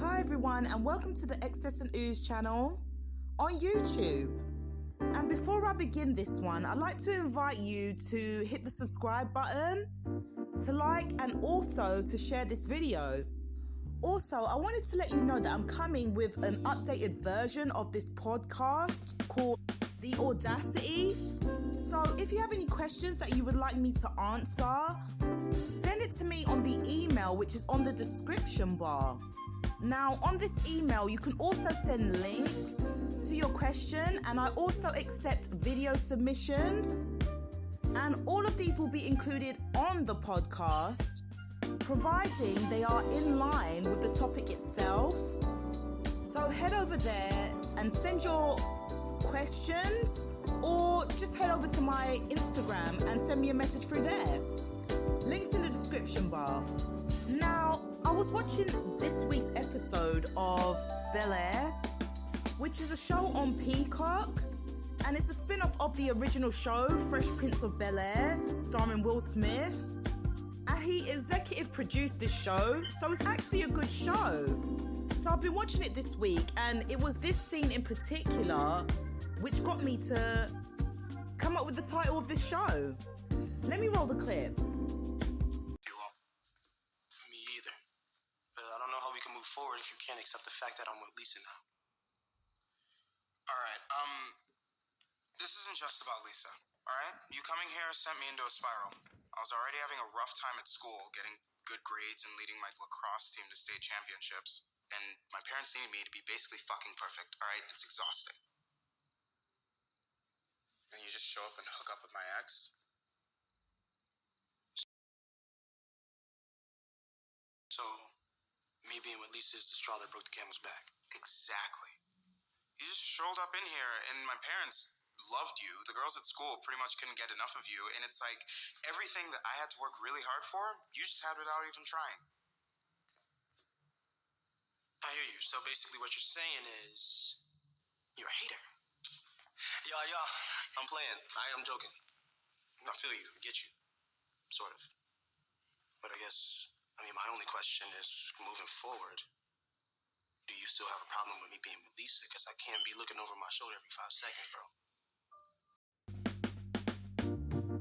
Hi, everyone, and welcome to the Excess and Ohhs channel on YouTube. And before I begin this one, I'd like to invite you to hit the subscribe button, to like, and also to share this video. Also, I wanted to let you know that I'm coming with an updated version of this podcast called The Audacity. So, if you have any questions that you would like me to answer, send it to me on the email which is on the description bar. Now, on this email, you can also send links to your question, and I also accept video submissions. And all of these will be included on the podcast, providing they are in line with the topic itself. So head over there and send your questions, or just head over to my Instagram and send me a message through there. Links in the description bar. Now, I was watching this week's episode of Bel Air, which is a show on Peacock, and it's a spin off of the original show, Fresh Prince of Bel Air, starring Will Smith. And he executive produced this show, so it's actually a good show. So I've been watching it this week, and it was this scene in particular which got me to come up with the title of this show. Let me roll the clip. Can't accept the fact that I'm with Lisa now. Alright, um, this isn't just about Lisa, alright? You coming here sent me into a spiral. I was already having a rough time at school, getting good grades and leading my lacrosse team to state championships. And my parents needed me to be basically fucking perfect, alright? It's exhausting. And you just show up and hook up with my ex? So, me being with Lisa is the straw that broke the camel's back. Exactly. You just strolled up in here, and my parents loved you. The girls at school pretty much couldn't get enough of you, and it's like everything that I had to work really hard for, you just had without even trying. I hear you. So basically, what you're saying is you're a hater. Yeah, yeah. I'm playing. I am joking. I feel you. I get you. Sort of. But I guess, I mean, my only question is moving forward. Do you still have a problem with me being with Lisa? Because I can't be looking over my shoulder every five seconds, bro.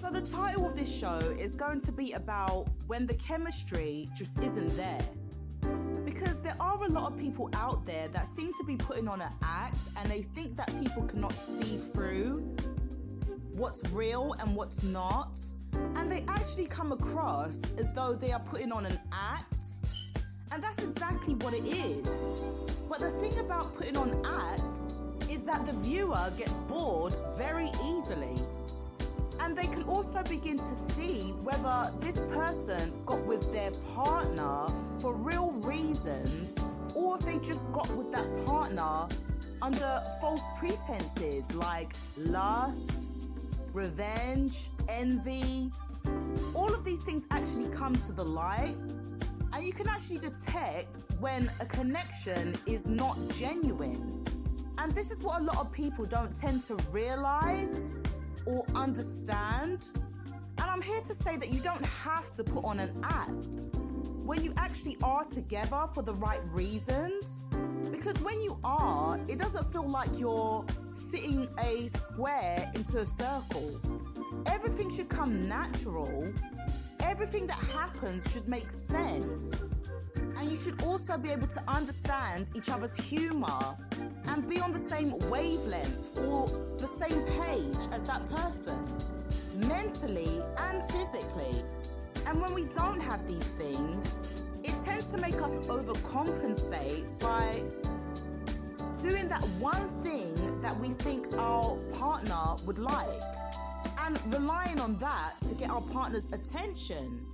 So, the title of this show is going to be about when the chemistry just isn't there. Because there are a lot of people out there that seem to be putting on an act and they think that people cannot see through what's real and what's not. And they actually come across as though they are putting on an act. And that's exactly what it is. But the thing about putting on act is that the viewer gets bored very easily. And they can also begin to see whether this person got with their partner for real reasons or if they just got with that partner under false pretenses like lust, revenge, envy. All of these things actually come to the light, and you can actually detect when a connection is not genuine. And this is what a lot of people don't tend to realize or understand. And I'm here to say that you don't have to put on an act when you actually are together for the right reasons. Because when you are, it doesn't feel like you're fitting a square into a circle. Everything should come natural. Everything that happens should make sense. And you should also be able to understand each other's humor and be on the same wavelength or the same page as that person, mentally and physically. And when we don't have these things, it tends to make us overcompensate by doing that one thing that we think our partner would like and relying on that to get our partner's attention.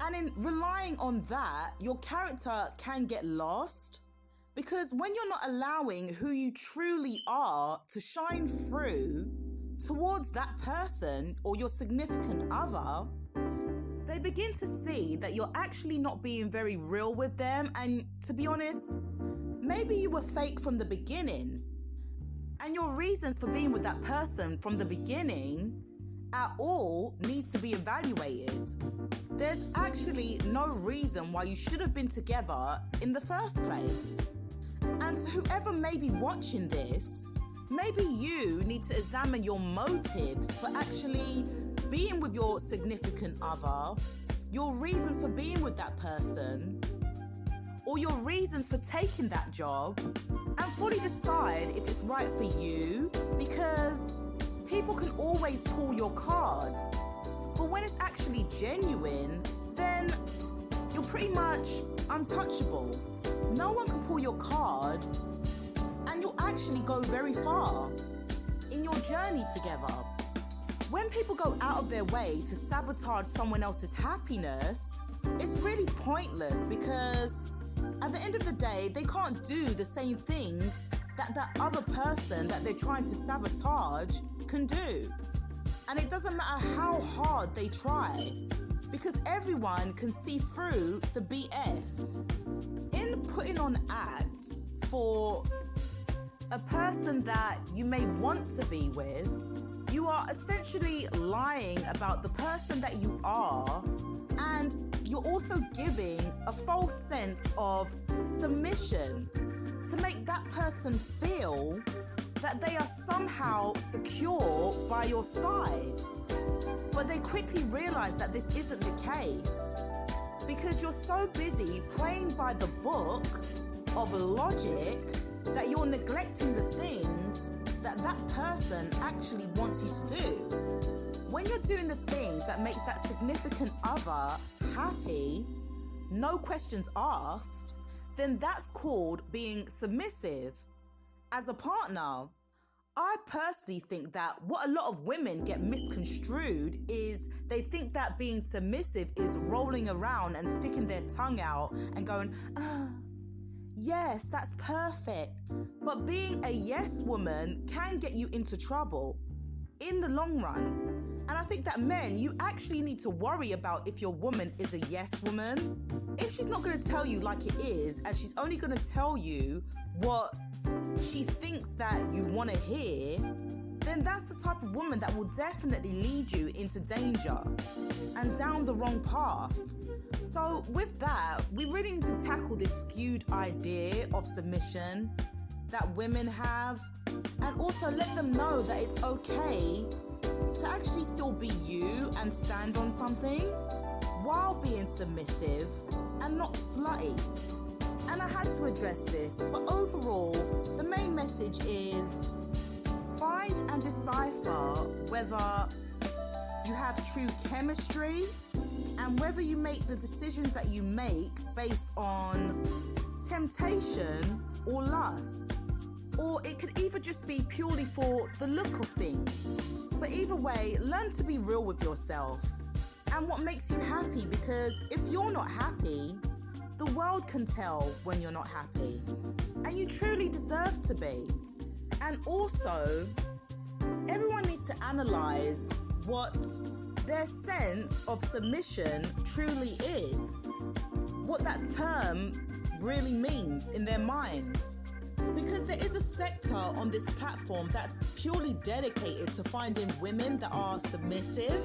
And in relying on that, your character can get lost because when you're not allowing who you truly are to shine through towards that person or your significant other, they begin to see that you're actually not being very real with them. And to be honest, maybe you were fake from the beginning. And your reasons for being with that person from the beginning at all needs to be evaluated. There's actually no reason why you should have been together in the first place. And to whoever may be watching this, maybe you need to examine your motives for actually being with your significant other, your reasons for being with that person, or your reasons for taking that job, and fully decide if it's right for you because people can always pull your card. But when it's actually genuine, then you're pretty much untouchable. No one can pull your card, and you'll actually go very far in your journey together. When people go out of their way to sabotage someone else's happiness, it's really pointless because at the end of the day, they can't do the same things that that other person that they're trying to sabotage can do. And it doesn't matter how hard they try, because everyone can see through the BS. In putting on ads for a person that you may want to be with, you are essentially lying about the person that you are you're also giving a false sense of submission to make that person feel that they are somehow secure by your side. But they quickly realize that this isn't the case because you're so busy playing by the book of logic that you're neglecting the things that that person actually wants you to do. When you're doing the things that makes that significant other happy, no questions asked, then that's called being submissive as a partner. I personally think that what a lot of women get misconstrued is they think that being submissive is rolling around and sticking their tongue out and going, ah, yes, that's perfect. But being a yes woman can get you into trouble in the long run. And I think that men, you actually need to worry about if your woman is a yes woman. If she's not going to tell you like it is, and she's only going to tell you what she thinks that you want to hear, then that's the type of woman that will definitely lead you into danger and down the wrong path. So, with that, we really need to tackle this skewed idea of submission that women have and also let them know that it's okay to actually still be you and stand on something while being submissive and not slutty. And I had to address this, but overall, the main message is find and decipher whether you have true chemistry and whether you make the decisions that you make based on temptation or lust. Or it could either just be purely for the look of things. But either way, learn to be real with yourself and what makes you happy because if you're not happy, the world can tell when you're not happy. And you truly deserve to be. And also, everyone needs to analyze what their sense of submission truly is, what that term really means in their minds. Because there is a sector on this platform that's purely dedicated to finding women that are submissive.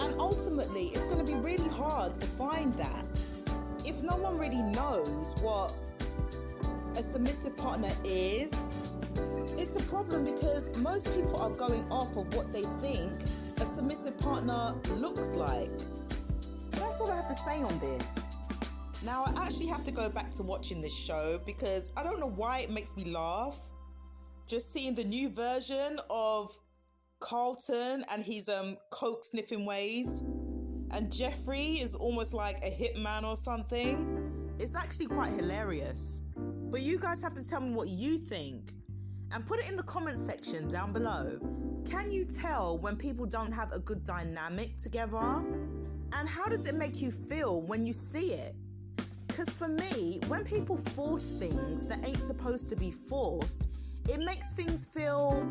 And ultimately, it's going to be really hard to find that. If no one really knows what a submissive partner is, it's a problem because most people are going off of what they think a submissive partner looks like. So that's all I have to say on this. Now, I actually have to go back to watching this show because I don't know why it makes me laugh. Just seeing the new version of Carlton and his um coke sniffing ways, and Jeffrey is almost like a hitman or something. It's actually quite hilarious. But you guys have to tell me what you think and put it in the comment section down below. Can you tell when people don't have a good dynamic together? And how does it make you feel when you see it? Because for me, when people force things that ain't supposed to be forced, it makes things feel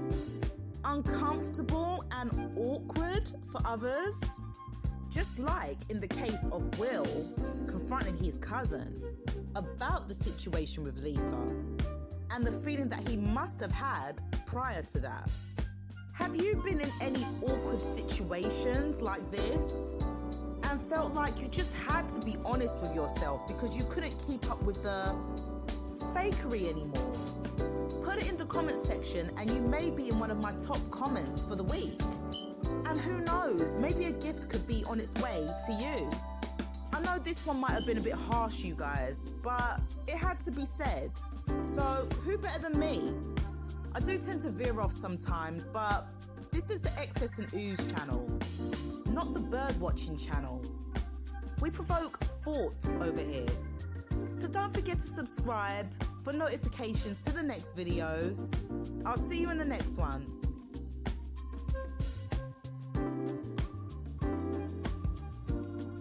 uncomfortable and awkward for others. Just like in the case of Will confronting his cousin about the situation with Lisa and the feeling that he must have had prior to that. Have you been in any awkward situations like this felt like you just had to be honest with yourself because you couldn't keep up with the fakery anymore? Put it in the comment section and you may be in one of my top comments for the week. And who knows, maybe a gift could be on its way to you. I know this one might have been a bit harsh, you guys, but it had to be said. So, who better than me? I do tend to veer off sometimes, but this is the Excess and Ohhs channel, not the bird watching channel. We provoke thoughts over here. So don't forget to subscribe for notifications to the next videos. I'll see you in the next one.